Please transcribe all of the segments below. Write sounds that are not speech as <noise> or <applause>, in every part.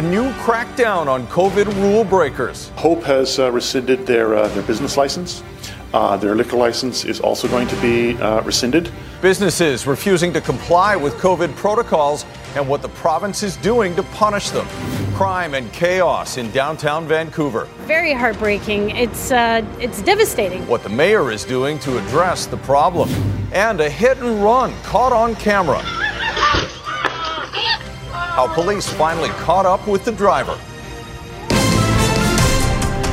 a new crackdown on COVID rule breakers. Hope has uh, rescinded their, uh, their business license. Uh, their liquor license is also going to be uh, rescinded. Businesses refusing to comply with COVID protocols and what the province is doing to punish them. Crime and chaos in downtown Vancouver. Very heartbreaking. It's uh, it's devastating. What the mayor is doing to address the problem, and a hit and run caught on camera. How police finally caught up with the driver.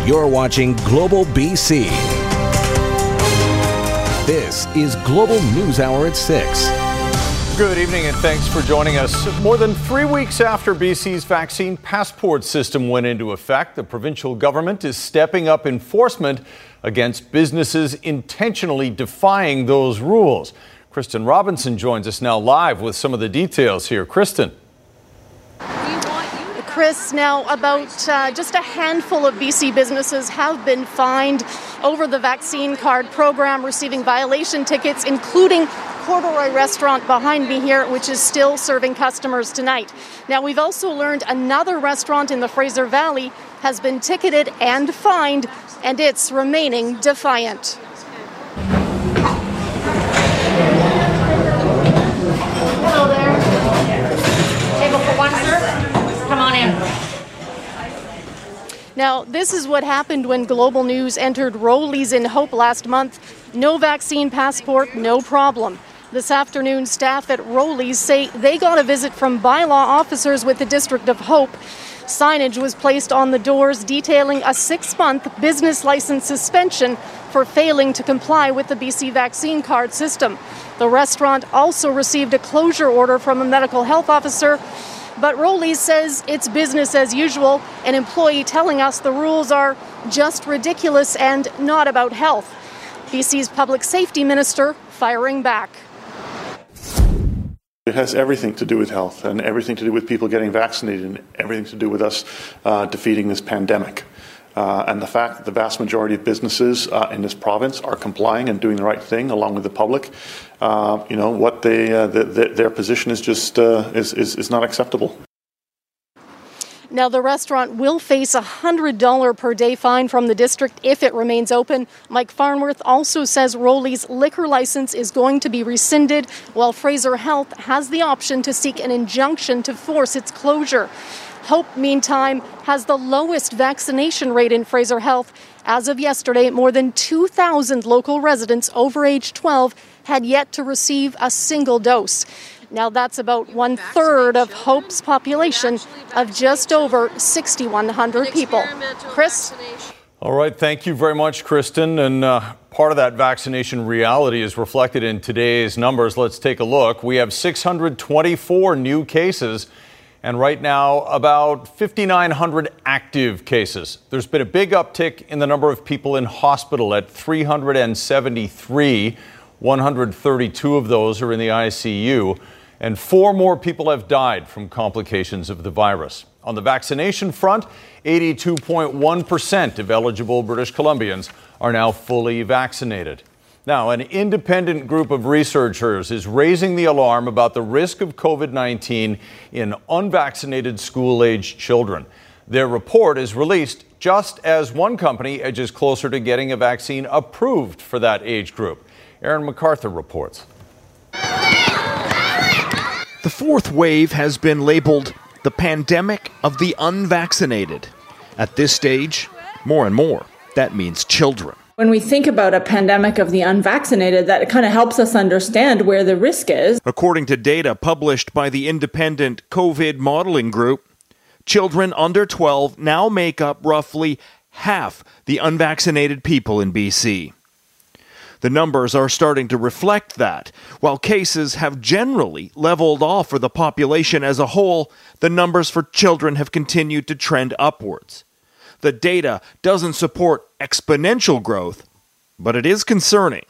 You're watching Global BC. This is Global News Hour at 6. Good evening and thanks for joining us. More than three weeks after BC's vaccine passport system went into effect, the provincial government is stepping up enforcement against businesses intentionally defying those rules. Kristen Robinson joins us now live with some of the details here. Kristen. Chris, now about uh, just a handful of BC businesses have been fined over the vaccine card program, receiving violation tickets, including Corduroy restaurant behind me here, which is still serving customers tonight. Now, we've also learned another restaurant in the Fraser Valley has been ticketed and fined, and it's remaining defiant. Hello there. Table for one, sir. Come on in. Now, this is what happened when Global News entered Rolly's in Hope last month. No vaccine passport, no problem. This afternoon, staff at Rolly's say they got a visit from bylaw officers with the District of Hope. Signage was placed on the doors detailing a six month business license suspension for failing to comply with the BC vaccine card system. The restaurant also received a closure order from a medical health officer. But Rolly's says it's business as usual, an employee telling us the rules are just ridiculous and not about health. BC's public safety minister firing back. It has everything to do with health and everything to do with people getting vaccinated and everything to do with us uh, defeating this pandemic. Uh, and the fact that the vast majority of businesses uh, in this province are complying and doing the right thing along with the public, uh, you know, what they, the, the, their position is just is, is, is not acceptable. Now, the restaurant will face a $100 per day fine from the district if it remains open. Mike Farnworth also says Rolly's liquor license is going to be rescinded, while Fraser Health has the option to seek an injunction to force its closure. Hope, meantime, has the lowest vaccination rate in Fraser Health. As of yesterday, more than 2,000 local residents over age 12 had yet to receive a single dose. Now, that's about one third of Hope's population of just over 6,100 people. Chris? All right, thank you very much, Kristen. And uh, part of that vaccination reality is reflected in today's numbers. Let's take a look. We have 624 new cases, and right now, about 5,900 active cases. There's been a big uptick in the number of people in hospital at 373. 132 of those are in the ICU and four more people have died from complications of the virus. On the vaccination front, 82.1% of eligible British Columbians are now fully vaccinated. Now, an independent group of researchers is raising the alarm about the risk of COVID 19 in unvaccinated school aged children. Their report is released just as one company edges closer to getting a vaccine approved for that age group. Aaron McArthur reports. The fourth wave has been labeled the pandemic of the unvaccinated. At this stage, more and more, that means children. When we think about a pandemic of the unvaccinated, that kind of helps us understand where the risk is. According to data published by the independent COVID modeling group, children under 12 now make up roughly half the unvaccinated people in BC. The numbers are starting to reflect that. While cases have generally leveled off for the population as a whole, the numbers for children have continued to trend upwards. The data doesn't support exponential growth, but it is concerning.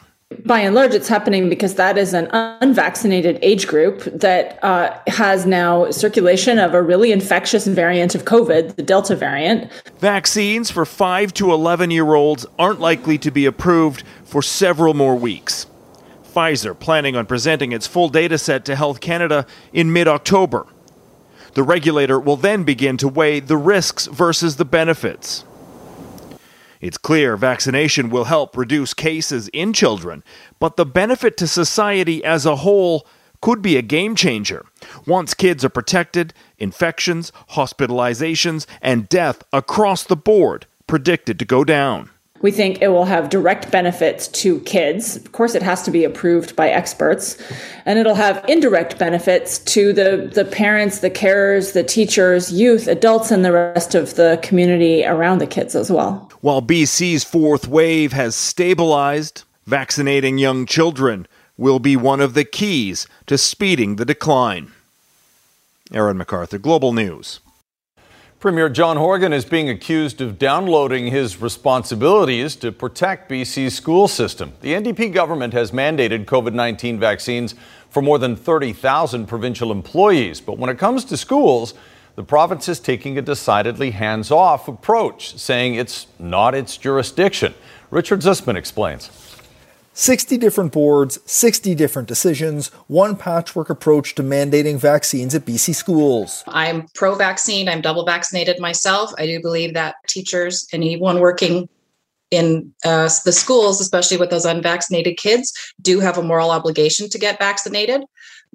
By and large, it's happening because that is an unvaccinated age group that uh, has now circulation of a really infectious variant of COVID, the Delta variant. Vaccines for 5 to 11 year olds aren't likely to be approved for several more weeks. Pfizer planning on presenting its full data set to Health Canada in mid October. The regulator will then begin to weigh the risks versus the benefits. It's clear vaccination will help reduce cases in children, but the benefit to society as a whole could be a game changer. Once kids are protected, infections, hospitalizations, and death across the board predicted to go down. We think it will have direct benefits to kids. Of course, it has to be approved by experts. And it'll have indirect benefits to the, the parents, the carers, the teachers, youth, adults, and the rest of the community around the kids as well. While BC's fourth wave has stabilized, vaccinating young children will be one of the keys to speeding the decline. Aaron McArthur, Global News. Premier John Horgan is being accused of downloading his responsibilities to protect BC's school system. The NDP government has mandated COVID 19 vaccines for more than 30,000 provincial employees. But when it comes to schools, the province is taking a decidedly hands off approach, saying it's not its jurisdiction. Richard Zussman explains. 60 different boards, 60 different decisions, one patchwork approach to mandating vaccines at BC schools. I'm pro vaccine, I'm double vaccinated myself. I do believe that teachers, anyone working in uh, the schools, especially with those unvaccinated kids, do have a moral obligation to get vaccinated.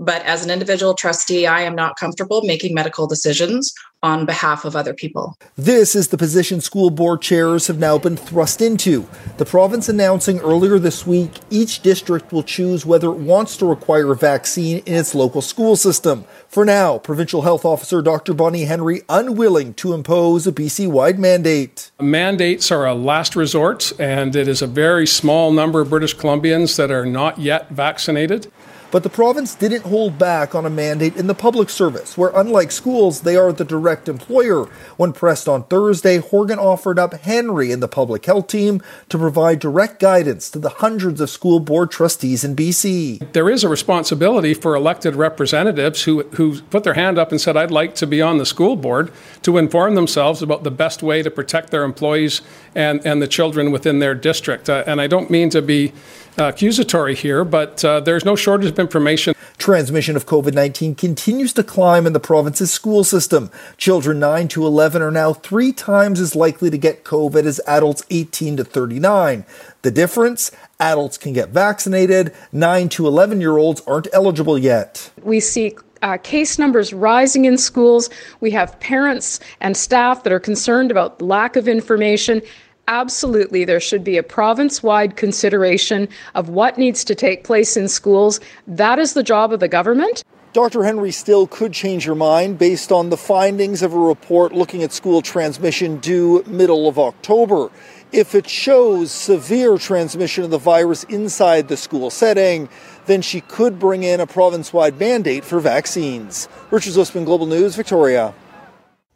But as an individual trustee, I am not comfortable making medical decisions on behalf of other people. This is the position school board chairs have now been thrust into. The province announcing earlier this week each district will choose whether it wants to require a vaccine in its local school system. For now, Provincial Health Officer Dr. Bonnie Henry unwilling to impose a BC wide mandate. Mandates are a last resort, and it is a very small number of British Columbians that are not yet vaccinated. But the province didn't hold back on a mandate in the public service, where unlike schools, they are the direct employer. When pressed on Thursday, Horgan offered up Henry and the public health team to provide direct guidance to the hundreds of school board trustees in BC. There is a responsibility for elected representatives who, who put their hand up and said, I'd like to be on the school board to inform themselves about the best way to protect their employees and, and the children within their district. Uh, and I don't mean to be accusatory here, but uh, there's no shortage of information. Transmission of COVID 19 continues to climb in the province's school system. Children 9 to 11 are now three times as likely to get COVID as adults 18 to 39. The difference? Adults can get vaccinated, 9 to 11 year olds aren't eligible yet. We see uh, case numbers rising in schools. We have parents and staff that are concerned about lack of information absolutely there should be a province wide consideration of what needs to take place in schools. That is the job of the government. Dr. Henry still could change her mind based on the findings of a report looking at school transmission due middle of October. If it shows severe transmission of the virus inside the school setting, then she could bring in a province wide mandate for vaccines. Richard Zussman, Global News, Victoria.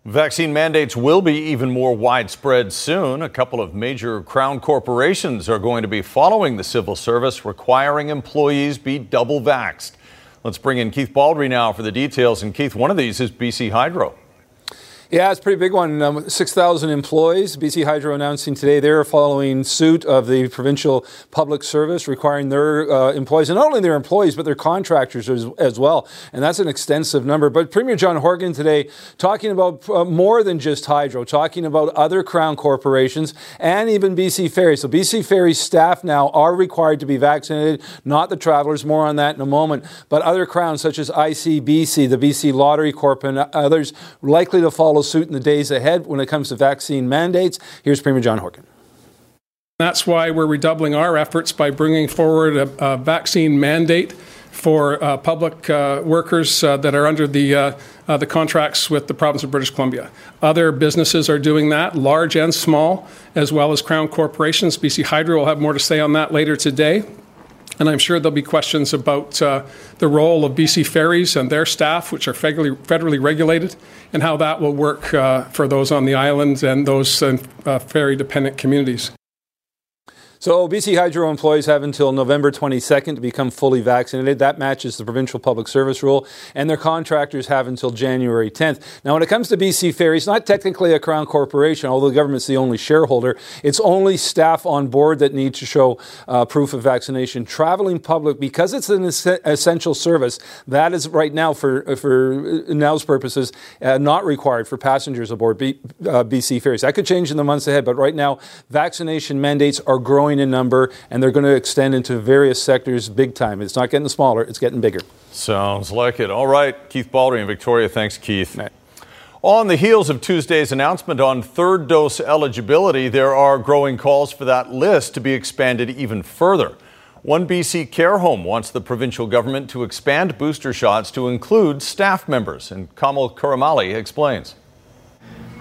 Vaccine mandates will be even more widespread soon. A couple of major crown corporations are going to be following the civil service, requiring employees be double vaxxed. Let's bring in Keith Baldrey now for the details. And Keith, one of these is BC Hydro. Yeah, it's a pretty big one. Um, 6,000 employees. BC Hydro announcing today they're following suit of the provincial public service, requiring their uh, employees, and not only their employees, but their contractors as, as, well. And that's an extensive number. But Premier John Horgan today talking about uh, more than just Hydro, talking about other Crown corporations and even BC Ferry. So BC Ferry staff now are required to be vaccinated, not the travelers. More on that in a moment. But other Crowns such as ICBC, the BC Lottery Corp, and others likely to follow follow suit in the days ahead when it comes to vaccine mandates. Here's Premier John Horgan. That's why we're redoubling our efforts by bringing forward a, a vaccine mandate for uh, public uh, workers uh, that are under the uh, uh, the contracts with the province of British Columbia. Other businesses are doing that, large and small, as well as crown corporations. BC Hydro will have more to say on that later today. And I'm sure there'll be questions about uh, the role of BC Ferries and their staff, which are federally, federally regulated, and how that will work uh, for those on the islands and those uh, ferry dependent communities. So BC Hydro employees have until November 22nd to become fully vaccinated. That matches the provincial public service rule, and their contractors have until January 10th. Now, when it comes to BC Ferries, not technically a crown corporation, although the government's the only shareholder. It's only staff on board that need to show uh, proof of vaccination. Traveling public, because it's an es- essential service, that is right now for for now's purposes uh, not required for passengers aboard B, uh, BC Ferries. That could change in the months ahead, but right now vaccination mandates are growing in number, and they're going to extend into various sectors big time. It's not getting smaller; it's getting bigger. Sounds like it. All right, Keith Baldrey in Victoria. Thanks, Keith. On the heels of Tuesday's announcement on third dose eligibility, there are growing calls for that list to be expanded even further. One BC care home wants the provincial government to expand booster shots to include staff members, and Kamal Karamali explains.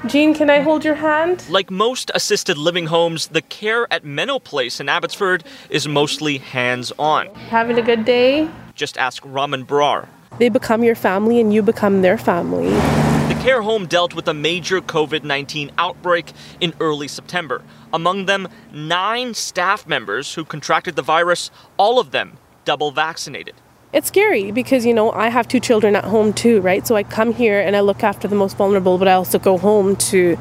Jean, can I hold your hand? Like most assisted living homes, the care at Menno Place in Abbotsford is mostly hands on. Having a good day? Just ask Raman Brar. They become your family and you become their family. The care home dealt with a major COVID 19 outbreak in early September. Among them, nine staff members who contracted the virus, all of them double vaccinated. It's scary because, you know, I have two children at home too, right? So I come here and I look after the most vulnerable, but I also go home to,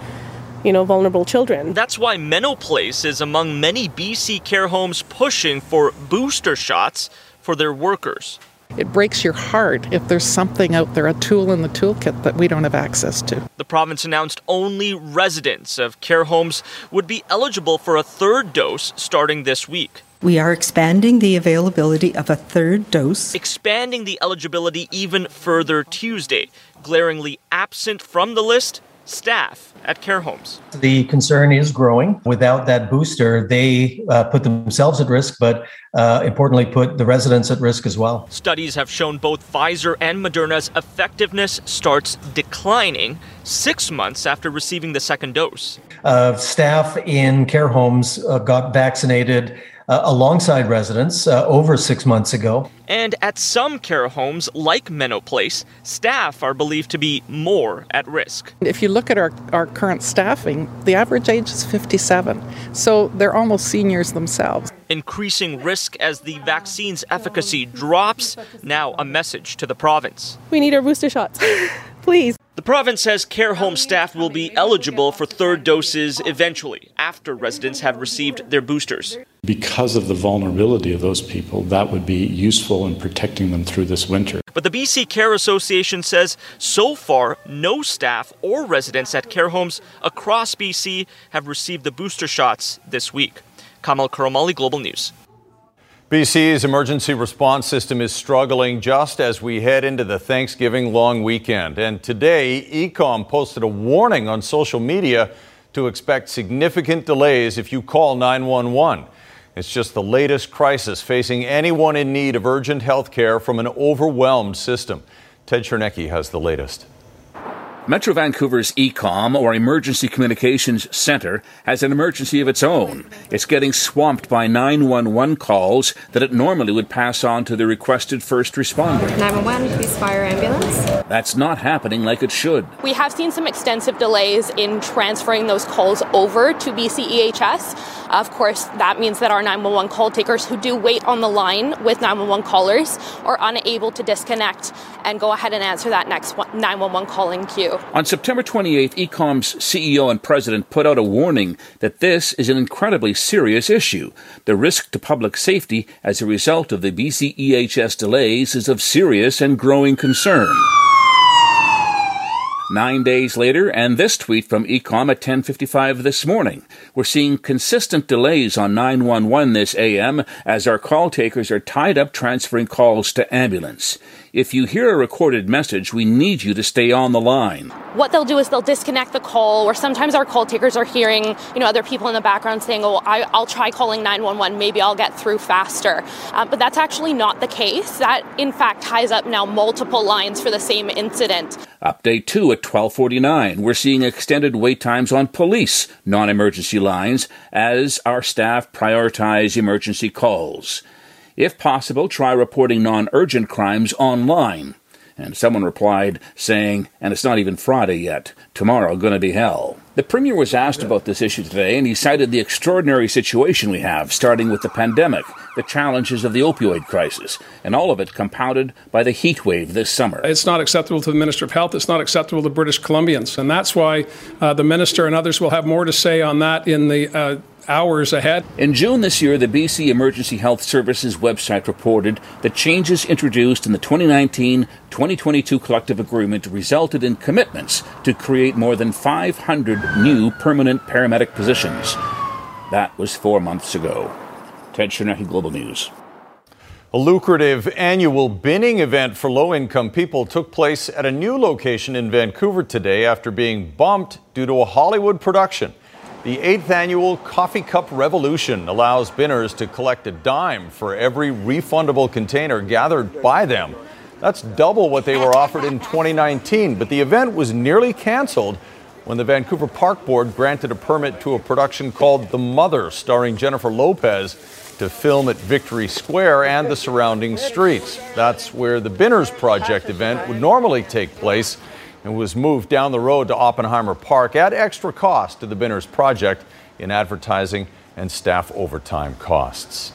you know, vulnerable children. That's why Menno Place is among many BC care homes pushing for booster shots for their workers. It breaks your heart if there's something out there, a tool in the toolkit that we don't have access to. The province announced only residents of care homes would be eligible for a third dose starting this week. We are expanding the availability of a third dose. Expanding the eligibility even further Tuesday. Glaringly absent from the list, staff at care homes. The concern is growing. Without that booster, they uh, put themselves at risk, but uh, importantly, put the residents at risk as well. Studies have shown both Pfizer and Moderna's effectiveness starts declining six months after receiving the second dose. Uh, staff in care homes uh, got vaccinated uh, alongside residents uh, over six months ago. And at some care homes, like Menno Place, staff are believed to be more at risk. If you look at our, our current staffing, the average age is 57. So they're almost seniors themselves. Increasing risk as the vaccine's efficacy drops. Now, a message to the province. We need our booster shots. <laughs> Please. The province says care home staff will be eligible for third doses eventually, after residents have received their boosters. Because of the vulnerability of those people, that would be useful in protecting them through this winter. But the BC Care Association says so far, no staff or residents at care homes across BC have received the booster shots this week. Kamal Karamali, Global News. BC's emergency response system is struggling just as we head into the Thanksgiving long weekend. And today, E-Comm posted a warning on social media to expect significant delays if you call 911. It's just the latest crisis facing anyone in need of urgent health care from an overwhelmed system. Ted Chernecki has the latest. Metro Vancouver's E-Comm, or Emergency Communications Center, has an emergency of its own. It's getting swamped by 911 calls that it normally would pass on to the requested first responder. 911, please fire ambulance. That's not happening like it should. We have seen some extensive delays in transferring those calls over to BCEHS. Of course, that means that our 911 call takers who do wait on the line with 911 callers are unable to disconnect and go ahead and answer that next 911 calling queue. On September 28th, E-Comm's CEO and president put out a warning that this is an incredibly serious issue. The risk to public safety as a result of the BCEHS delays is of serious and growing concern. Nine days later, and this tweet from E-Comm at 10:55 this morning. We're seeing consistent delays on 911 this AM as our call takers are tied up transferring calls to ambulance. If you hear a recorded message, we need you to stay on the line. What they'll do is they'll disconnect the call, or sometimes our call takers are hearing, you know, other people in the background saying, "Oh, I, will try calling 911. Maybe I'll get through faster." Um, but that's actually not the case. That, in fact, ties up now multiple lines for the same incident. Update two at 12:49. We're seeing extended wait times on police non-emergency lines as our staff prioritize emergency calls. If possible, try reporting non urgent crimes online. And someone replied saying, and it's not even Friday yet, tomorrow gonna be hell. The Premier was asked about this issue today, and he cited the extraordinary situation we have, starting with the pandemic, the challenges of the opioid crisis, and all of it compounded by the heat wave this summer. It's not acceptable to the Minister of Health. It's not acceptable to British Columbians. And that's why uh, the Minister and others will have more to say on that in the uh, hours ahead. In June this year, the BC Emergency Health Services website reported that changes introduced in the 2019 2022 collective agreement resulted in commitments to create more than 500 new permanent paramedic positions. That was four months ago. Ted Chernecki, Global News. A lucrative annual binning event for low income people took place at a new location in Vancouver today after being bumped due to a Hollywood production. The eighth annual Coffee Cup Revolution allows binners to collect a dime for every refundable container gathered by them. That's double what they were offered in 2019, but the event was nearly canceled when the Vancouver Park Board granted a permit to a production called The Mother, starring Jennifer Lopez, to film at Victory Square and the surrounding streets. That's where the Binners Project event would normally take place and was moved down the road to Oppenheimer Park at extra cost to the Binners Project in advertising and staff overtime costs.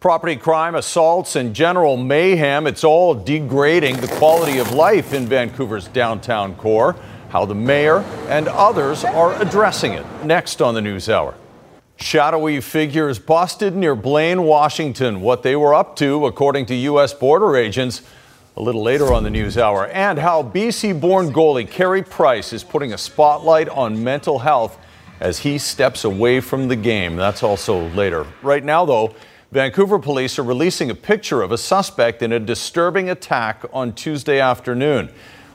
Property crime, assaults, and general mayhem, it's all degrading the quality of life in Vancouver's downtown core. How the mayor and others are addressing it. Next on the News Hour. Shadowy figures busted near Blaine, Washington. What they were up to, according to U.S. border agents, a little later on the news hour, and how BC born goalie Carey Price is putting a spotlight on mental health as he steps away from the game. That's also later. Right now, though, Vancouver police are releasing a picture of a suspect in a disturbing attack on Tuesday afternoon.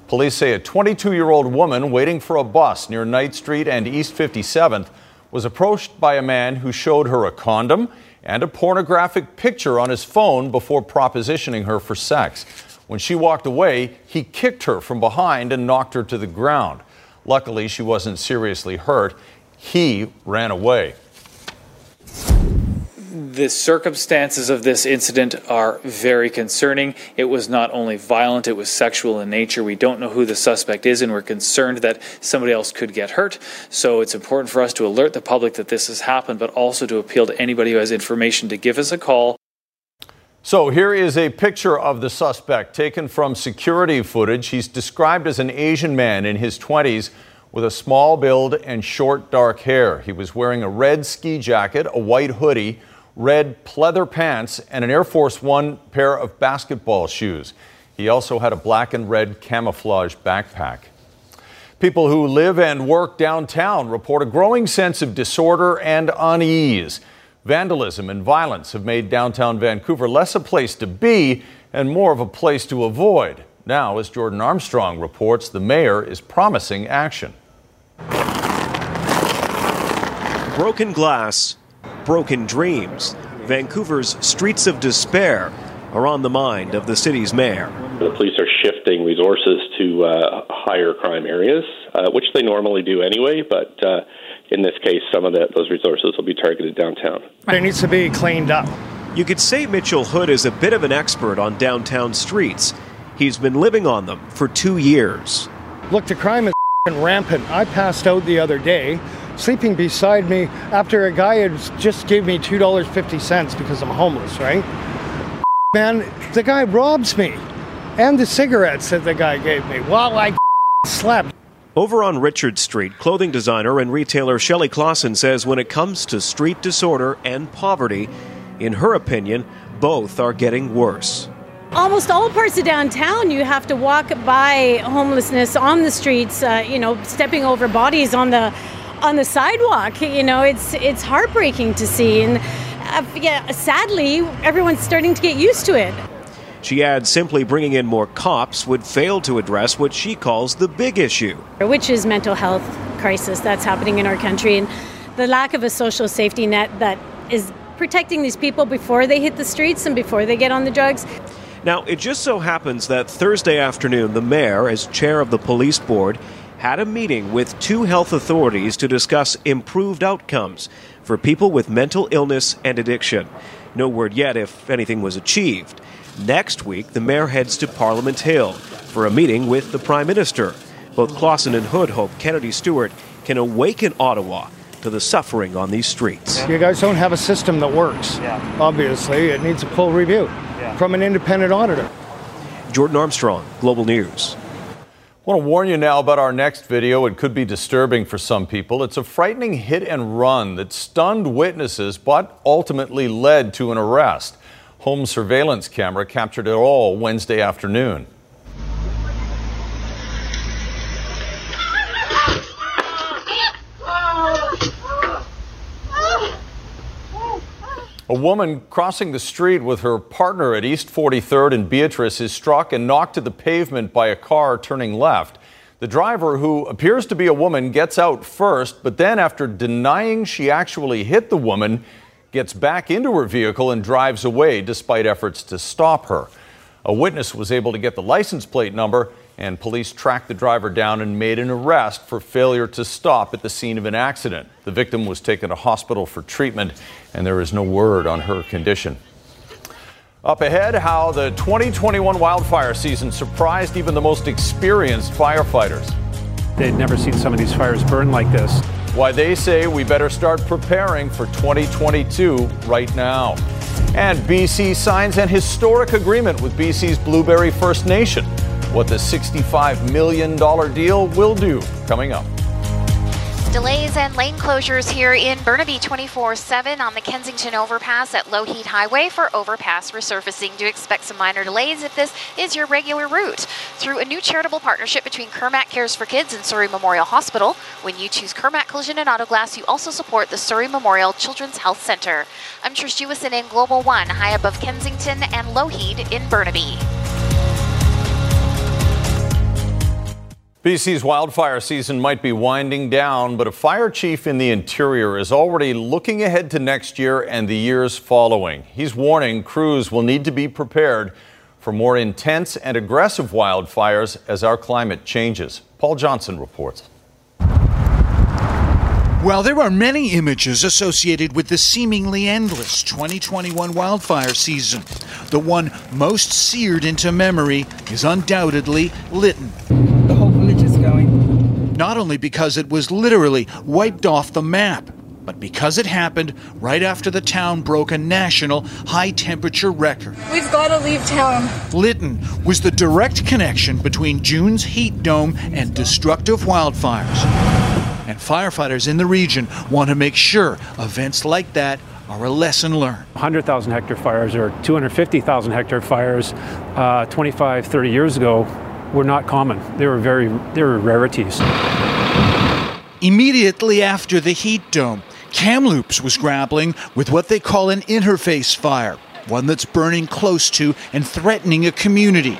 Police say a 22 year old woman waiting for a bus near Knight Street and East 57th was approached by a man who showed her a condom and a pornographic picture on his phone before propositioning her for sex. When she walked away, he kicked her from behind and knocked her to the ground. Luckily, she wasn't seriously hurt. He ran away. The circumstances of this incident are very concerning. It was not only violent, it was sexual in nature. We don't know who the suspect is, and we're concerned that somebody else could get hurt. So it's important for us to alert the public that this has happened, but also to appeal to anybody who has information to give us a call so here is a picture of the suspect taken from security footage. He's described as an Asian man in his 20s with a small build and short dark hair. He was wearing a red ski jacket, a white hoodie, red pleather pants, and an Air Force One pair of basketball shoes. He also had a black and red camouflage backpack. People who live and work downtown report a growing sense of disorder and unease. Vandalism and violence have made downtown Vancouver less a place to be and more of a place to avoid. Now, as Jordan Armstrong reports, the mayor is promising action. Broken glass, broken dreams. Vancouver's streets of despair are on the mind of the city's mayor. The police are shifting resources to uh, higher crime areas, uh, which they normally do anyway, but uh, in this case, some of the, those resources will be targeted downtown. It needs to be cleaned up. You could say Mitchell Hood is a bit of an expert on downtown streets. He's been living on them for two years. Look, the crime is rampant. I passed out the other day, sleeping beside me after a guy had just gave me $2.50 because I'm homeless, right? <laughs> Man, the guy robs me and the cigarettes that the guy gave me while I <laughs> slept. Over on Richard Street, clothing designer and retailer Shelley Clausen says when it comes to street disorder and poverty, in her opinion, both are getting worse. Almost all parts of downtown, you have to walk by homelessness on the streets. Uh, you know, stepping over bodies on the on the sidewalk. You know, it's it's heartbreaking to see, and uh, yeah, sadly, everyone's starting to get used to it. She adds simply bringing in more cops would fail to address what she calls the big issue, which is mental health crisis that's happening in our country and the lack of a social safety net that is protecting these people before they hit the streets and before they get on the drugs. Now, it just so happens that Thursday afternoon, the mayor, as chair of the police board, had a meeting with two health authorities to discuss improved outcomes for people with mental illness and addiction. No word yet if anything was achieved. Next week, the mayor heads to Parliament Hill for a meeting with the Prime Minister. Both Clausen and Hood hope Kennedy Stewart can awaken Ottawa to the suffering on these streets. You guys don't have a system that works. Yeah. Obviously, it needs a full review Yeah. from an independent auditor. Jordan Armstrong, Global News. I want to warn you now about our next video. It could be disturbing for some people. It's a frightening hit and run that stunned witnesses but ultimately led to an arrest. Home surveillance camera captured it all Wednesday afternoon. A woman crossing the street with her partner at East 43rd and Beatrice is struck and knocked to the pavement by a car turning left. The driver, who appears to be a woman, gets out first, but then, after denying she actually hit the woman, gets back into her vehicle and drives away despite efforts to stop her. A witness was able to get the license plate number, and police tracked the driver down and made an arrest for failure to stop at the scene of an accident. The victim was taken to hospital for treatment, and there is no word on her condition. Up ahead, how the 2021 wildfire season surprised even the most experienced firefighters. They'd never seen some of these fires burn like this. Why they say we better start preparing for 2022 right now. And BC signs an historic agreement with BC's Blueberry First Nation. What the $65 million deal will do coming up. Delays and lane closures here in Burnaby 24 7 on the Kensington overpass at Lougheed Highway for overpass resurfacing. Do expect some minor delays if this is your regular route. Through a new charitable partnership between Kermac Cares for Kids and Surrey Memorial Hospital, when you choose Kermac Collision and Auto Glass, you also support the Surrey Memorial Children's Health Center. I'm Trish Jewison in Global One, high above Kensington and Lougheed in Burnaby. BC's wildfire season might be winding down, but a fire chief in the interior is already looking ahead to next year and the years following. He's warning crews will need to be prepared for more intense and aggressive wildfires as our climate changes. Paul Johnson reports. While there are many images associated with the seemingly endless 2021 wildfire season, the one most seared into memory is undoubtedly Lytton. The whole village is going. Not only because it was literally wiped off the map, but because it happened right after the town broke a national high temperature record. We've got to leave town. Lytton was the direct connection between June's heat dome and destructive wildfires. And firefighters in the region want to make sure events like that are a lesson learned. 100,000 hectare fires or 250,000 hectare fires uh, 25, 30 years ago were not common. They were very, they were rarities. Immediately after the heat dome, Kamloops was grappling with what they call an interface fire, one that's burning close to and threatening a community.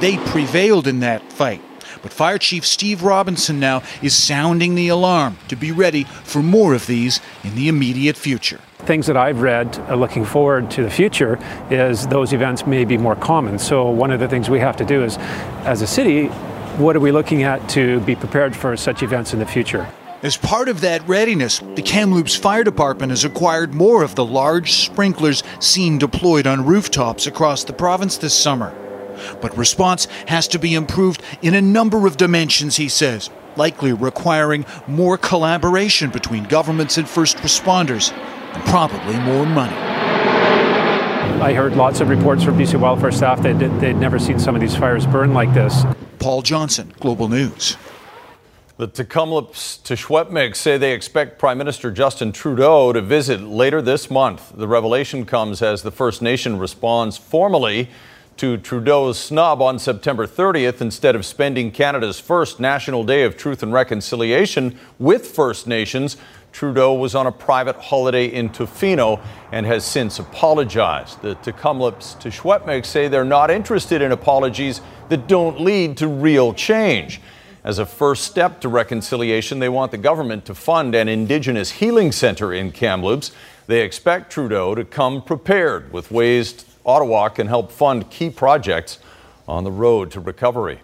They prevailed in that fight. But Fire Chief Steve Robinson now is sounding the alarm to be ready for more of these in the immediate future. Things that I've read uh, looking forward to the future is those events may be more common. So, one of the things we have to do is, as a city, what are we looking at to be prepared for such events in the future? As part of that readiness, the Kamloops Fire Department has acquired more of the large sprinklers seen deployed on rooftops across the province this summer. But response has to be improved in a number of dimensions, he says, likely requiring more collaboration between governments and first responders, and probably more money. I heard lots of reports from BC wildfire staff that they'd never seen some of these fires burn like this. Paul Johnson, Global News. The Tk'emlúps te Secwépemc say they expect Prime Minister Justin Trudeau to visit later this month. The revelation comes as the First Nation responds formally to Trudeau's snub on September 30th instead of spending Canada's first National Day of Truth and Reconciliation with First Nations. Trudeau was on a private holiday in Tofino and has since apologized. The Tk'emlúps say they're not interested in apologies that don't lead to real change. As a first step to reconciliation, they want the government to fund an Indigenous healing center in Kamloops. They expect Trudeau to come prepared with ways Ottawa can help fund key projects on the road to recovery.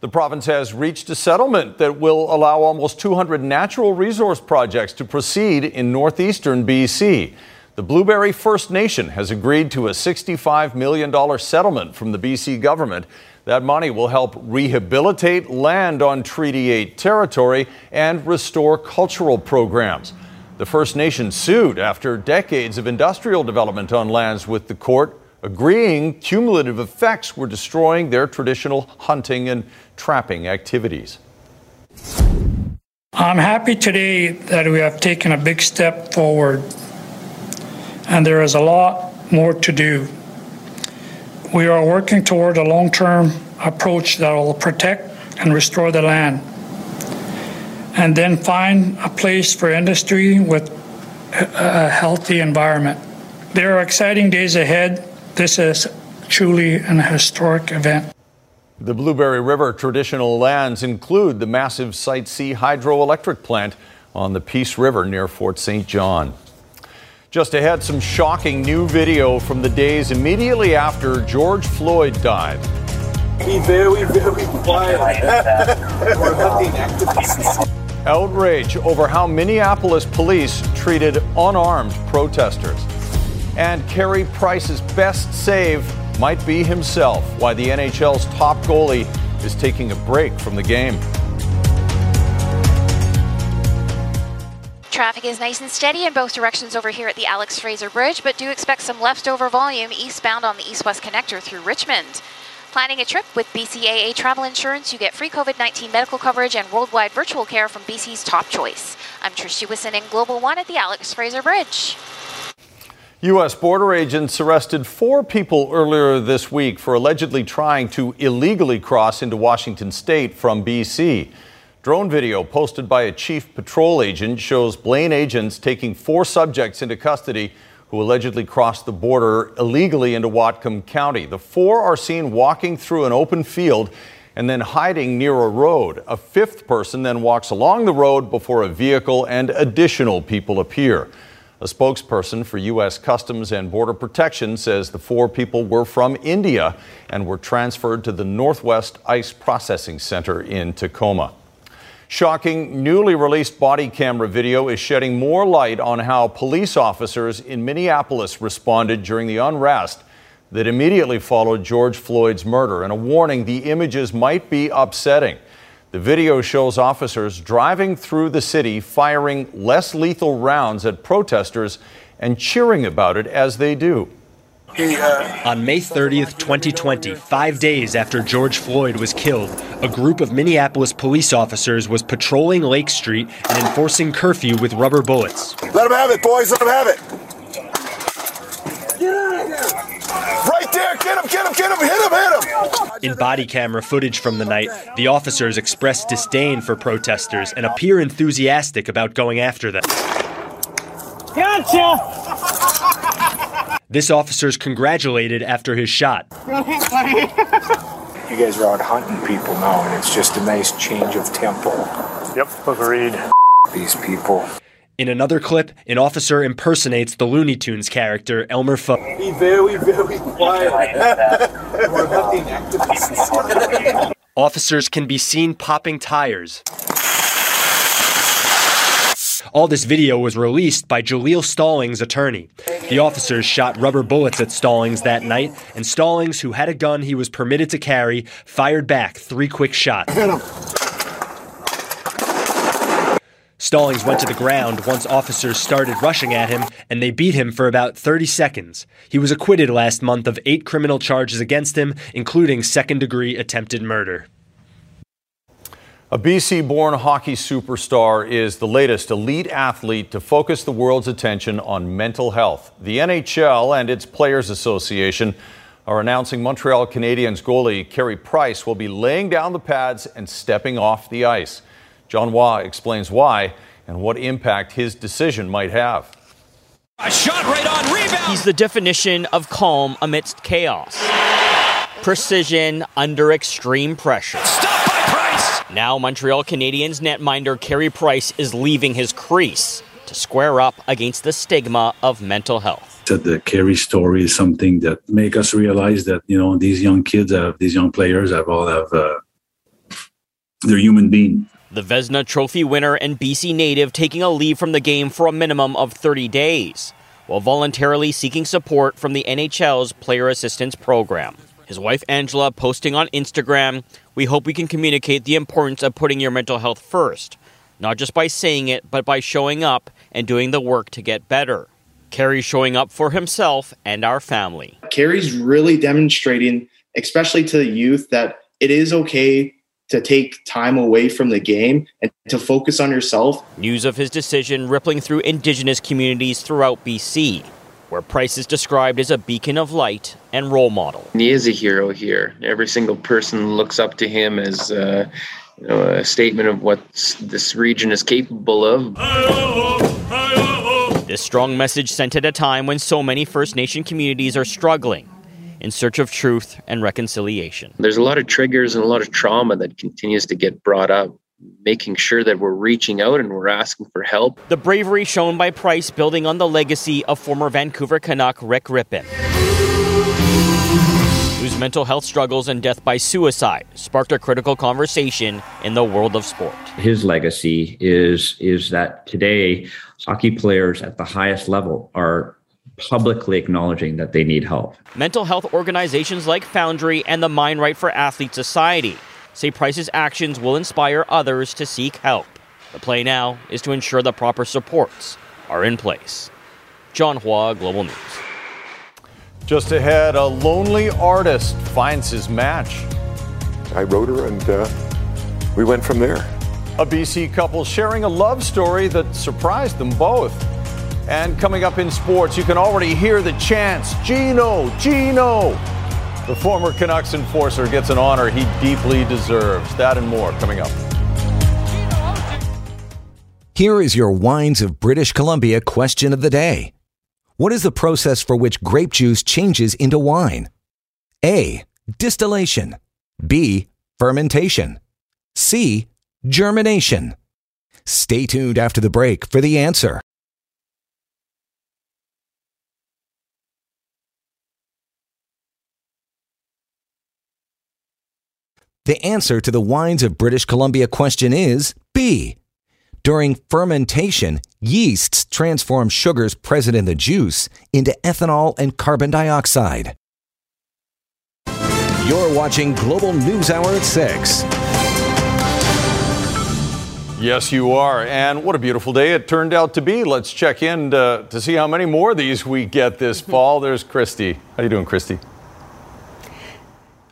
The province has reached a settlement that will allow almost 200 natural resource projects to proceed in northeastern BC. The Blueberry First Nation has agreed to a $65 million settlement from the BC government. That money will help rehabilitate land on Treaty 8 territory and restore cultural programs. The First Nation sued after decades of industrial development on lands with the court agreeing cumulative effects were destroying their traditional hunting and trapping activities. I'm happy today that we have taken a big step forward, and there is a lot more to do. We are working toward a long term approach that will protect and restore the land, and then find a place for industry with a healthy environment. There are exciting days ahead. This is truly an historic event. The Blueberry River traditional lands include the massive Site C hydroelectric plant on the Peace River near Fort St. John. Just ahead, some shocking new video from the days immediately after George Floyd died. Be very, very quiet. <laughs> We're hunting activists. Outrage over how Minneapolis police treated unarmed protesters. And Carey Price's best save might be himself. Why the NHL's top goalie is taking a break from the game. Traffic is nice and steady in both directions over here at the Alex Fraser Bridge, but do expect some leftover volume eastbound on the east west connector through Richmond. Planning a trip with BCAA Travel Insurance, you get free COVID 19 medical coverage and worldwide virtual care from BC's top choice. I'm Trish Jewison in Global One at the Alex Fraser Bridge. U.S. border agents arrested four people earlier this week for allegedly trying to illegally cross into Washington state from B.C. Drone video posted by a chief patrol agent shows Blaine agents taking four subjects into custody who allegedly crossed the border illegally into Whatcom County. The four are seen walking through an open field and then hiding near a road. A fifth person then walks along the road before a vehicle and additional people appear. A spokesperson for U.S. Customs and Border Protection says the four people were from India and were transferred to the Northwest ICE Processing Center in Tacoma. Shocking, newly released body camera video is shedding more light on how police officers in Minneapolis responded during the unrest that immediately followed George Floyd's murder, and a warning the images might be upsetting. The video shows officers driving through the city firing less lethal rounds at protesters and cheering about it as they do. On May 30th, 2020, five days after George Floyd was killed, a group of Minneapolis police officers was patrolling Lake Street and enforcing curfew with rubber bullets. Let them have it, boys. Let them have it. Get out of here. Right there. Get him, get him, get him. Hit him, hit him. In body camera footage from the night, the officers express disdain for protesters and appear enthusiastic about going after them. Gotcha! This officer's congratulated after his shot. You guys are out hunting people now, and it's just a nice change of tempo. Yep, agreed. These people. In another clip, an officer impersonates the Looney Tunes character Elmer Fudd. Be very, very quiet. We're hunting activists. Officers can be seen popping tires. All this video was released by Jaleel Stallings' attorney. The officers shot rubber bullets at Stallings that night, and Stallings, who had a gun he was permitted to carry, fired back three quick shots. Stallings went to the ground once officers started rushing at him, and they beat him for about 30 seconds. He was acquitted last month of eight criminal charges against him, including second degree attempted murder. A BC born hockey superstar is the latest elite athlete to focus the world's attention on mental health. The NHL and its Players Association are announcing Montreal Canadiens goalie Carey Price will be laying down the pads and stepping off the ice. John Hua explains why and what impact his decision might have. A shot right on rebound. He's the definition of calm amidst chaos. Precision under extreme pressure. Stop by Price. Now Montreal Canadiens netminder Carey Price is leaving his crease to square up against the stigma of mental health. That the Carey story is something that make us realize that you know these young kids have these young players have all have uh, they're human beings. The Vezina Trophy winner and BC native taking a leave from the game for a minimum of 30 days. while voluntarily seeking support from the NHL's Player Assistance Program. His wife Angela posting on Instagram, We hope we can communicate the importance of putting your mental health first, not just by saying it, but by showing up and doing the work to get better. Carey showing up for himself and our family. Carey's really demonstrating, especially to the youth, that it is okay to take time away from the game and to focus on yourself. News of his decision rippling through Indigenous communities throughout BC, where Price is described as a beacon of light and role model. He is a hero here. Every single person looks up to him as uh, you know, a statement of what this region is capable of. This strong message sent at a time when so many First Nation communities are struggling in search of truth and reconciliation. There's a lot of triggers and a lot of trauma that continues to get brought up. Making sure that we're reaching out and we're asking for help. The bravery shown by Price building on the legacy of former Vancouver Canuck Rick Rypien, whose mental health struggles and death by suicide sparked a critical conversation in the world of sport. His legacy is is that today hockey players at the highest level are publicly acknowledging that they need help. Mental health organizations like Foundry and the Mind Right for Athletes Society say Price's actions will inspire others to seek help. The play now is to ensure the proper supports are in place. John Hua, Global News. Just ahead, a lonely artist finds his match. I wrote her and uh, we went from there. A BC couple sharing a love story that surprised them both. And coming up in sports, you can already hear the chants Gino, Gino. The former Canucks enforcer gets an honor he deeply deserves. That and more coming up. Here is your Wines of British Columbia question of the day What is the process for which grape juice changes into wine? A. Distillation. B. Fermentation. C. Germination. Stay tuned after the break for the answer. The answer to the wines of British Columbia question is B. During fermentation, yeasts transform sugars present in the juice into ethanol and carbon dioxide. You're watching Global News Hour at 6. Yes, you are. And what a beautiful day it turned out to be. Let's check in to, to see how many more of these we get this <laughs> fall. There's Christy. How you doing, Christy?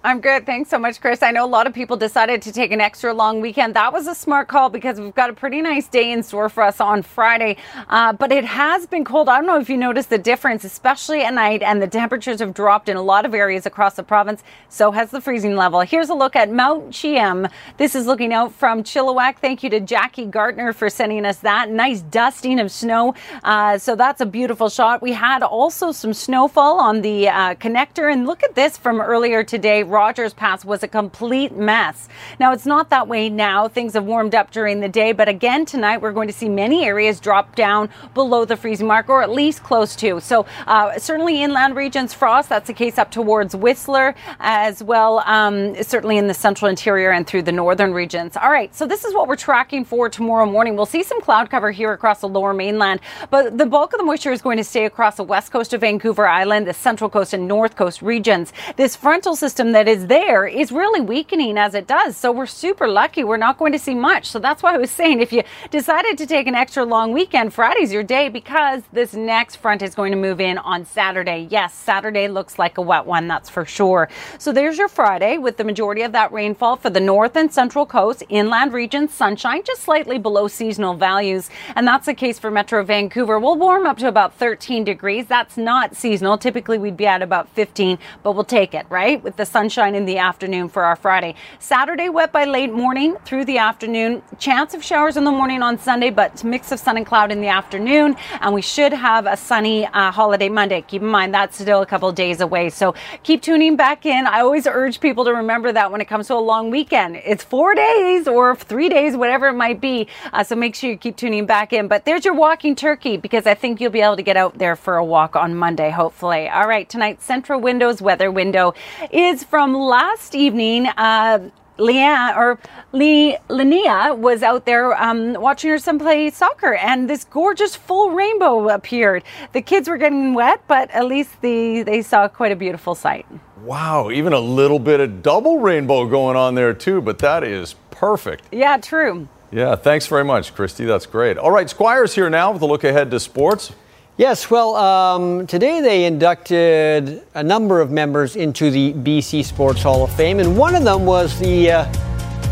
I'm good. Thanks so much, Chris. I know a lot of people decided to take an extra long weekend. That was a smart call because we've got a pretty nice day in store for us on Friday. Uh, but it has been cold. I don't know if you noticed the difference, especially at night, and the temperatures have dropped in a lot of areas across the province. So has the freezing level. Here's a look at Mount Cheam. This is looking out from Chilliwack. Thank you to Jackie Gartner for sending us that. Nice dusting of snow. Uh, so that's a beautiful shot. We had also some snowfall on the uh, connector. And look at this from earlier today. Rogers Pass was a complete mess. Now, it's not that way now. Things have warmed up during the day, but again, tonight we're going to see many areas drop down below the freezing mark or at least close to. So, uh, certainly inland regions, frost. That's the case up towards Whistler as well, um, certainly in the central interior and through the northern regions. All right, so this is what we're tracking for tomorrow morning. We'll see some cloud cover here across the lower mainland, but the bulk of the moisture is going to stay across the west coast of Vancouver Island, the central coast and north coast regions. This frontal system that is there is really weakening as it does. So we're super lucky. We're not going to see much. So that's why I was saying if you decided to take an extra long weekend, Friday's your day because this next front is going to move in on Saturday. Yes, Saturday looks like a wet one, that's for sure. So there's your Friday with the majority of that rainfall for the north and central coast, inland regions, sunshine just slightly below seasonal values. And that's the case for Metro Vancouver. We'll warm up to about 13 degrees. That's not seasonal. Typically we'd be at about 15, but we'll take it, right? With the sunshine in the afternoon for our Friday. Saturday, wet by late morning through the afternoon. Chance of showers in the morning on Sunday, but mix of sun and cloud in the afternoon. And we should have a sunny uh, holiday Monday. Keep in mind that's still a couple days away. So keep tuning back in. I always urge people to remember that when it comes to a long weekend, it's four days or three days, whatever it might be. Uh, so make sure you keep tuning back in. But there's your walking turkey because I think you'll be able to get out there for a walk on Monday, hopefully. All right, tonight's Centra Windows weather window is from last evening. Uh, Leanne or Lee Linnea was out there um, watching her son play soccer, and this gorgeous full rainbow appeared. The kids were getting wet, but at least the, they saw quite a beautiful sight. Wow, even a little bit of double rainbow going on there too, but that is perfect. Yeah, true. Yeah, thanks very much, Christy. That's great. All right, Squire's here now with a look ahead to sports. Yes, well, um, today they inducted a number of members into the BC Sports Hall of Fame, and one of them was the, uh,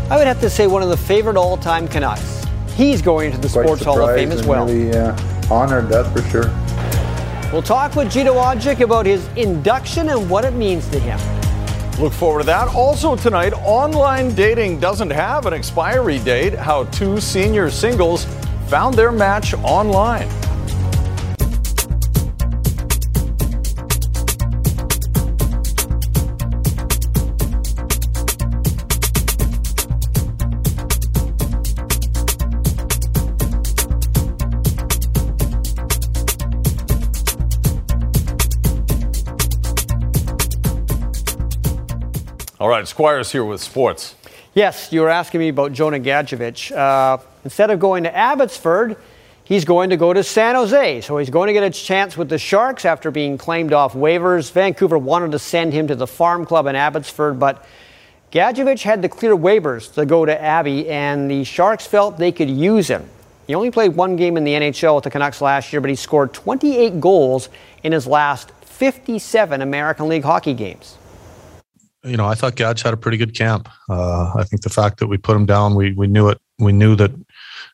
I would have to say, one of the favorite all time Canucks. He's going into the Quite Sports Hall of Fame as surprised well. and Really uh, honored, that's for sure. We'll talk with Gino Odjick about his induction and what it means to him. Look forward to that. Also tonight, online dating doesn't have an expiry date. How two senior singles found their match online. All right, Squire's here with sports. Yes, you were asking me about Jonah Gadjovich. Uh, instead of going to Abbotsford, he's going to go to San Jose. So he's going to get a chance with the Sharks after being claimed off waivers. Vancouver wanted to send him to the farm club in Abbotsford, but Gadjovich had to clear waivers to go to Abbey, and the Sharks felt they could use him. He only played one game in the NHL with the Canucks last year, but he scored 28 goals in his last 57 American League hockey games. You know, I thought Gadge had a pretty good camp. Uh, I think the fact that we put him down, we we knew it. We knew that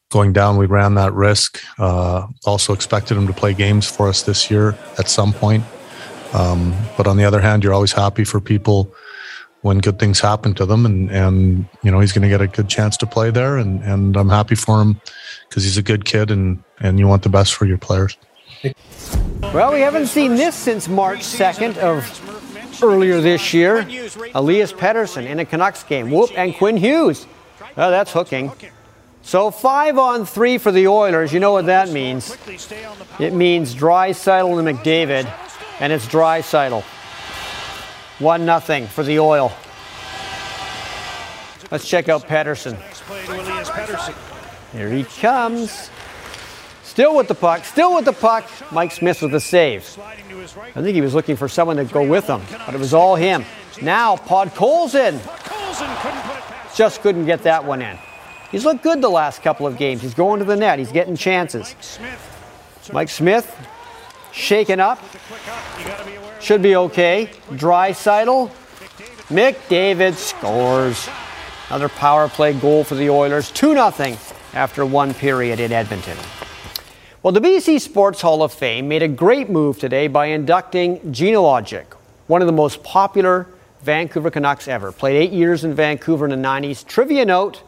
going down, we ran that risk. Uh, also expected him to play games for us this year at some point. Um, but on the other hand, you're always happy for people when good things happen to them, and and you know he's going to get a good chance to play there, and and I'm happy for him because he's a good kid, and and you want the best for your players. Well, we haven't seen this since March 2nd of earlier this year. Elias Pettersson in a Canucks game. Whoop, and Quinn Hughes. Oh, that's hooking. So five on three for the Oilers. You know what that means. It means Draisaitl and McDavid, and it's Draisaitl. One nothing for the Oil. Let's check out Pettersson. Here he comes. Still with the puck, still with the puck. Mike Smith with the save. I think he was looking for someone to go with him, but it was all him. Now Podkolzin just couldn't get that one in. He's looked good the last couple of games. He's going to the net. He's getting chances. Mike Smith shaken up. Should be okay. Dry Draisaitl. McDavid scores. Another power play goal for the Oilers. 2 0 after one period in Edmonton. Well, the BC Sports Hall of Fame made a great move today by inducting Odjick, one of the most popular Vancouver Canucks ever. Played eight years in Vancouver in the 90s. Trivia note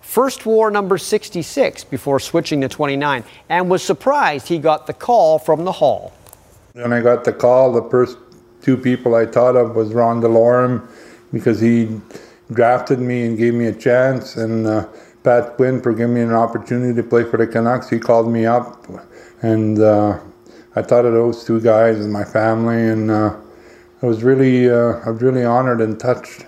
first wore number 66 before switching to 29, and was surprised he got the call from the Hall. When I got the call, the first two people I thought of was Ron DeLorme because he drafted me and gave me a chance, and uh, Pat Quinn for giving me an opportunity to play for the Canucks. He called me up, and uh, I thought of those two guys and my family, and uh, I was really, uh, I was really honored and touched.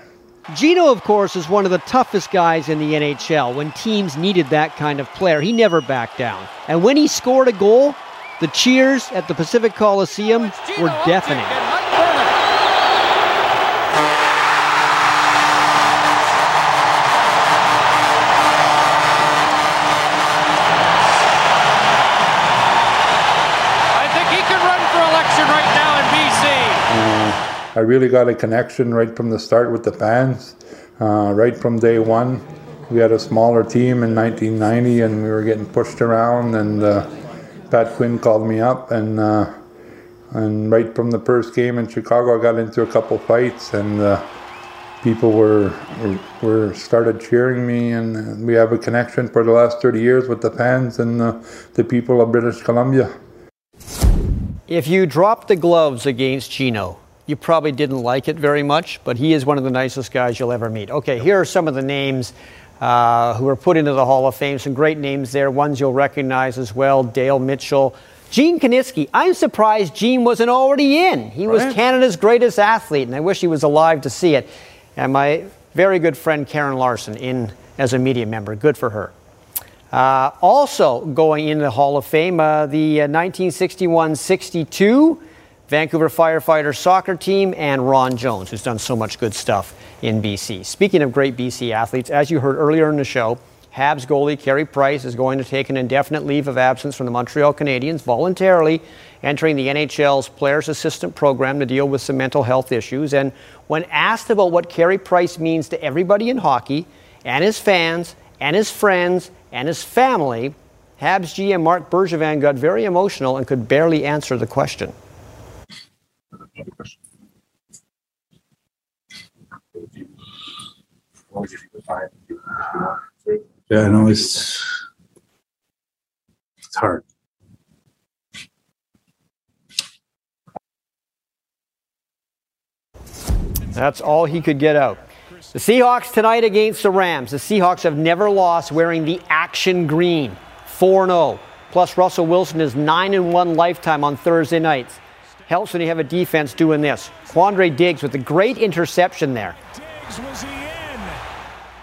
Gino, of course, is one of the toughest guys in the NHL. When teams needed that kind of player, he never backed down. And when he scored a goal, the cheers at the Pacific Coliseum were deafening. I really got a connection right from the start with the fans. Uh, right from day one, we had a smaller team in 1990, and we were getting pushed around. And uh, Pat Quinn called me up, and uh, and right from the first game in Chicago, I got into a couple fights, and uh, people were, were started cheering me, and we have a connection for the last 30 years with the fans and uh, the people of British Columbia. If you drop the gloves against Gino, you probably didn't like it very much, but he is one of the nicest guys you'll ever meet. Okay, here are some of the names uh, who were put into the Hall of Fame. Some great names there, ones you'll recognize as well Dale Mitchell. Gene Kiniski. I'm surprised Gene wasn't already in. He was Canada's greatest athlete, and I wish he was alive to see it. And my very good friend Karen Larson in as a media member. Good for her. Uh, also going in the Hall of Fame, uh, the 1961 62 Vancouver firefighter soccer team, and Ron Jones, who's done so much good stuff in BC. Speaking of great BC athletes, as you heard earlier in the show, Habs goalie Carey Price is going to take an indefinite leave of absence from the Montreal Canadiens voluntarily, entering the NHL's Players Assistant Program to deal with some mental health issues. And when asked about what Carey Price means to everybody in hockey, and his fans, and his friends, and his family, Habs GM Marc Bergevin got very emotional and could barely answer the question. Yeah, I know it's it's hard. That's all he could get out. The Seahawks tonight against the Rams. The Seahawks have never lost wearing the action green. 4 0. Plus, Russell Wilson is 9 1 lifetime on Thursday nights. Helps when you have a defense doing this. Quandre Diggs with a great interception there.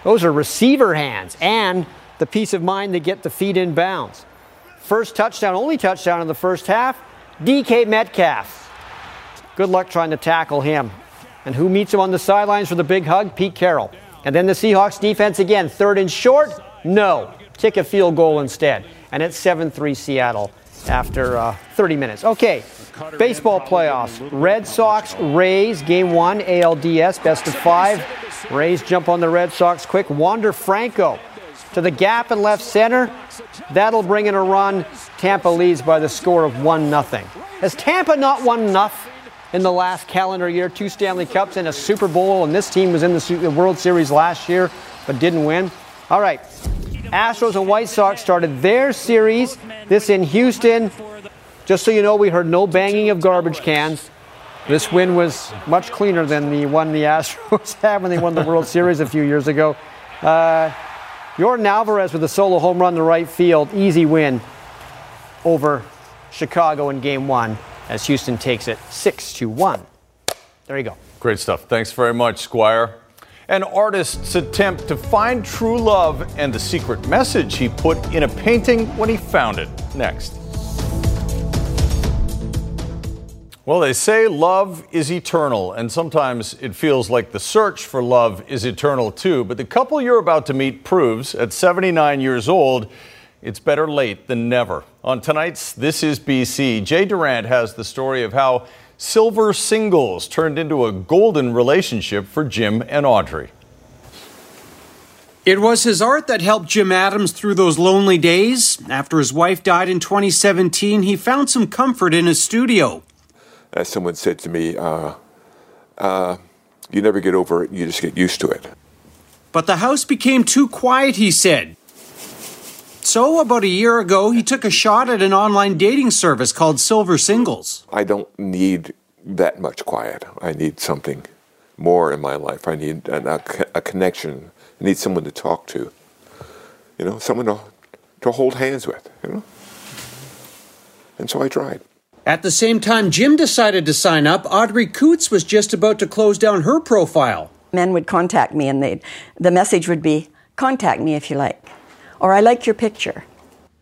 Those are receiver hands and the peace of mind to get the feet in bounds. First touchdown, only touchdown in the first half, DK Metcalf. Good luck trying to tackle him. And who meets him on the sidelines for the big hug? Pete Carroll. And then the Seahawks defense again, third and short? No. Kick a field goal instead. And it's 7 3 Seattle after uh, 30 minutes. Okay, baseball playoffs. Red Sox, Rays, game one, ALDS, best of five. Rays jump on the Red Sox quick. Wander Franco to the gap in left center. That'll bring in a run. Tampa leads by the score of 1 0. Has Tampa not won enough in the last calendar year? Two Stanley Cups and a Super Bowl, and this team was in the World Series last year but didn't win. All right. Astros and White Sox started their series. This in Houston. Just so you know, we heard no banging of garbage cans. This win was much cleaner than the one the Astros <laughs> had when they won the World Series a few years ago. Uh, Yordan Alvarez with a solo home run to right field. Easy win over Chicago in game one as Houston takes it 6 to 1. There you go. Great stuff. Thanks very much, Squire. An artist's attempt to find true love and the secret message he put in a painting when he found it. Next. Well, they say love is eternal, and sometimes it feels like the search for love is eternal too. But the couple you're about to meet proves at 79 years old, it's better late than never. On tonight's This Is BC, Jay Durant has the story of how silver singles turned into a golden relationship for Jim and Audrey. It was his art that helped Jim Adams through those lonely days. After his wife died in 2017, he found some comfort in his studio as someone said to me, uh, uh, you never get over it, you just get used to it. But the house became too quiet, he said. So, about a year ago, he took a shot at an online dating service called Silver Singles. I don't need that much quiet. I need something more in my life. I need a, a connection. I need someone to talk to. You know, someone to, to hold hands with, you know? And so I tried. At the same time Jim decided to sign up, Audrey Coots was just about to close down her profile. Men would contact me and they'd, the message would be, contact me if you like, or I like your picture.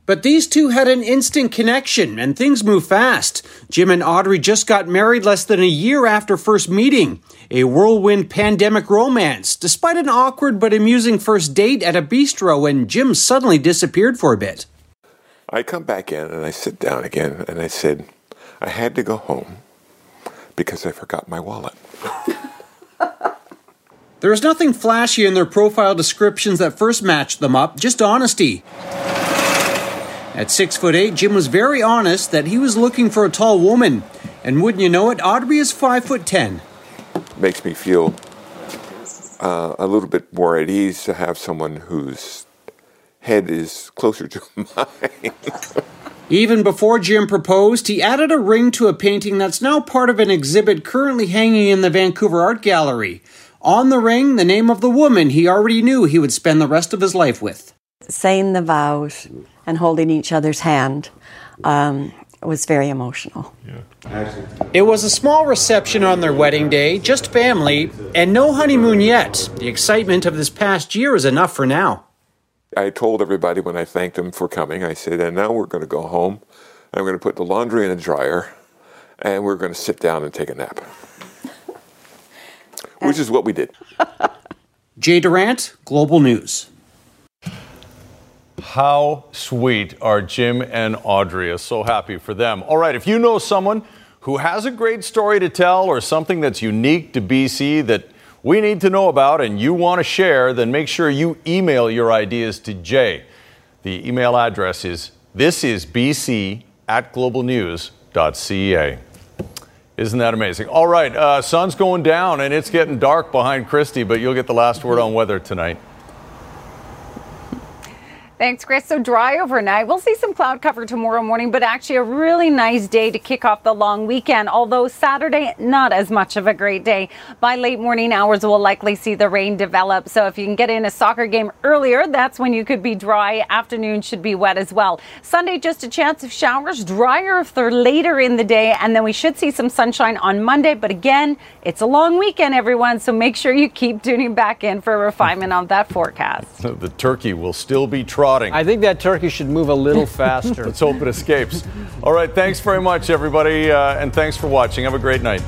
But these two had an instant connection and things move fast. Jim and Audrey just got married less than a year after first meeting. A whirlwind pandemic romance, despite an awkward but amusing first date at a bistro when Jim suddenly disappeared for a bit. I come back in and I sit down again and I said, I had to go home because I forgot my wallet. <laughs> There is nothing flashy in their profile descriptions that first matched them up, just honesty. At six foot eight, Jim was very honest that he was looking for a tall woman, and wouldn't you know it, Audrey is five foot ten. Makes me feel uh, a little bit more at ease to have someone whose head is closer to <laughs> mine. <laughs> Even before Jim proposed, he added a ring to a painting that's now part of an exhibit currently hanging in the Vancouver Art Gallery. On the ring, the name of the woman he already knew he would spend the rest of his life with. Saying the vows and holding each other's hand um, was very emotional. It was a small reception on their wedding day, just family, and no honeymoon yet. The excitement of this past year is enough for now. I told everybody when I thanked them for coming, I said, and now we're going to go home. I'm going to put the laundry in the dryer, and we're going to sit down and take a nap. Which is what we did. <laughs> Jay Durant, Global News. How sweet are Jim and Audrey? So happy for them. All right, if you know someone who has a great story to tell or something that's unique to BC that we need to know about and you want to share, then make sure you email your ideas to Jay. The email address is this is bc at globalnews.ca. Isn't that amazing? All right, uh, sun's going down and it's getting dark behind Christy, but you'll get the last word on weather tonight. Thanks, Chris. So dry overnight. We'll see some cloud cover tomorrow morning, but actually a really nice day to kick off the long weekend. Although Saturday, not as much of a great day. By late morning hours, we'll likely see the rain develop. So if you can get in a soccer game earlier, that's when you could be dry. Afternoon should be wet as well. Sunday, just a chance of showers, drier if they're later in the day. And then we should see some sunshine on Monday. But again, it's a long weekend, everyone. So make sure you keep tuning back in for refinement of that forecast. <laughs> The turkey will still be I think that turkey should move a little <laughs> faster. Let's hope it escapes. All right, thanks very much, everybody, uh, and thanks for watching. Have a great night.